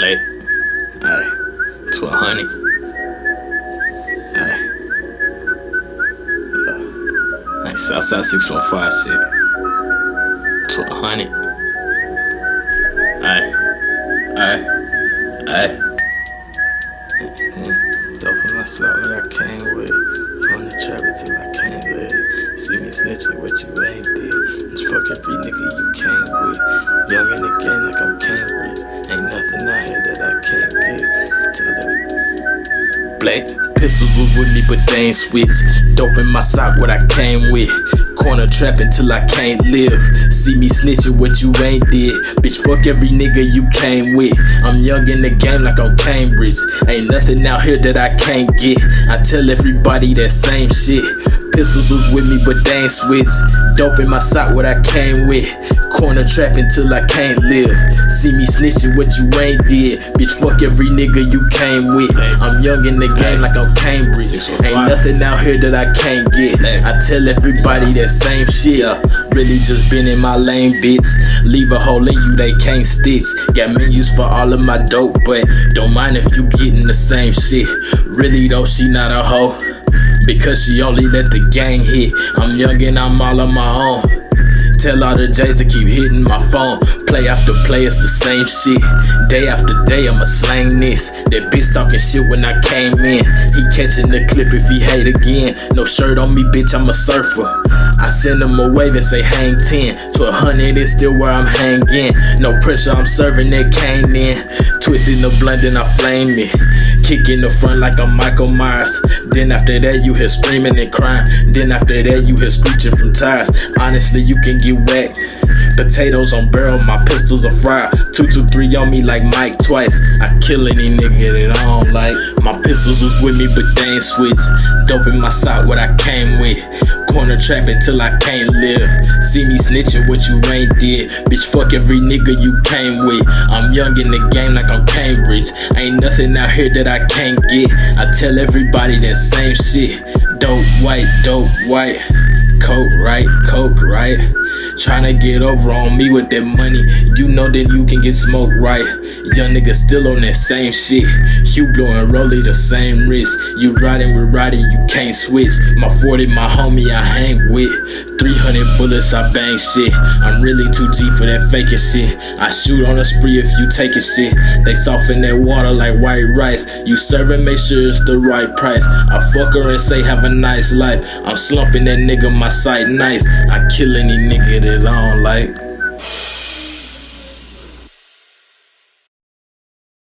Blade. Aye. To a honey. Aye. Yeah. Aye, Southside 615 shit. To a honey. Aye. Aye. Aye. Mm-hmm. Dope in my slot what I came with. On the trap until I can't it. See me snitching what you ain't did. Just fuck every nigga you came with. Young in the game Black pistols was with me, but they ain't switch. Dope in my sock, what I came with. Corner trap until I can't live. See me snitching what you ain't did. Bitch, fuck every nigga you came with. I'm young in the game like I'm Cambridge. Ain't nothing out here that I can't get. I tell everybody that same shit. Pistols was with me, but they ain't switch. Dope in my sock, what I came with. Corner trap until I can't live. See me snitching what you ain't did. Bitch, fuck every nigga you came with. I'm young in the game like I'm Cambridge. Ain't nothing out here that I can't get. I tell everybody that same shit. Really just been in my lane, bitch. Leave a hole in you, they can't stitch. Got menus for all of my dope, but don't mind if you getting the same shit. Really though, she not a hoe. Because she only let the gang hit. I'm young and I'm all on my own. Tell all the J's to keep hitting my phone. Play after play, it's the same shit. Day after day, I'ma slang this. That bitch talking shit when I came in. He catching the clip if he hate again. No shirt on me, bitch, I'm a surfer. I send him a wave and say hang 10 to a hundred is still where I'm hanging. No pressure, I'm serving that cane in. Twisting the blunt, then I flame it. Kick in the front like I'm Michael Myers. Then after that, you hear screaming and crying. Then after that, you hear screeching from tires. Honestly, you can get wet. Potatoes on barrel, my pistols are fried. Two, two, three on me like Mike twice. I kill any nigga that I don't like. My pistols was with me, but they ain't switch. Dope in my sock, what I came with. Corner trap until I can't live. See me snitching what you ain't did. Bitch, fuck every nigga you came with. I'm young in the game like I'm Cambridge. Ain't nothing out here that I can't get. I tell everybody that same shit. Dope white, dope white. Coke right, coke right. Tryna get over on me with that money. You know that you can get smoked right. Young nigga still on that same shit. You blowing Rolly the same wrist. You riding with Roddy, you can't switch. My 40, my homie, I hang with. 300 bullets, I bang shit. I'm really too G for that faking shit. I shoot on a spree if you taking shit. They soften that water like white rice. You serving, make sure it's the right price. I fuck her and say have a nice life. I'm slumping that nigga my sight nice. I kill any nigga that I don't like.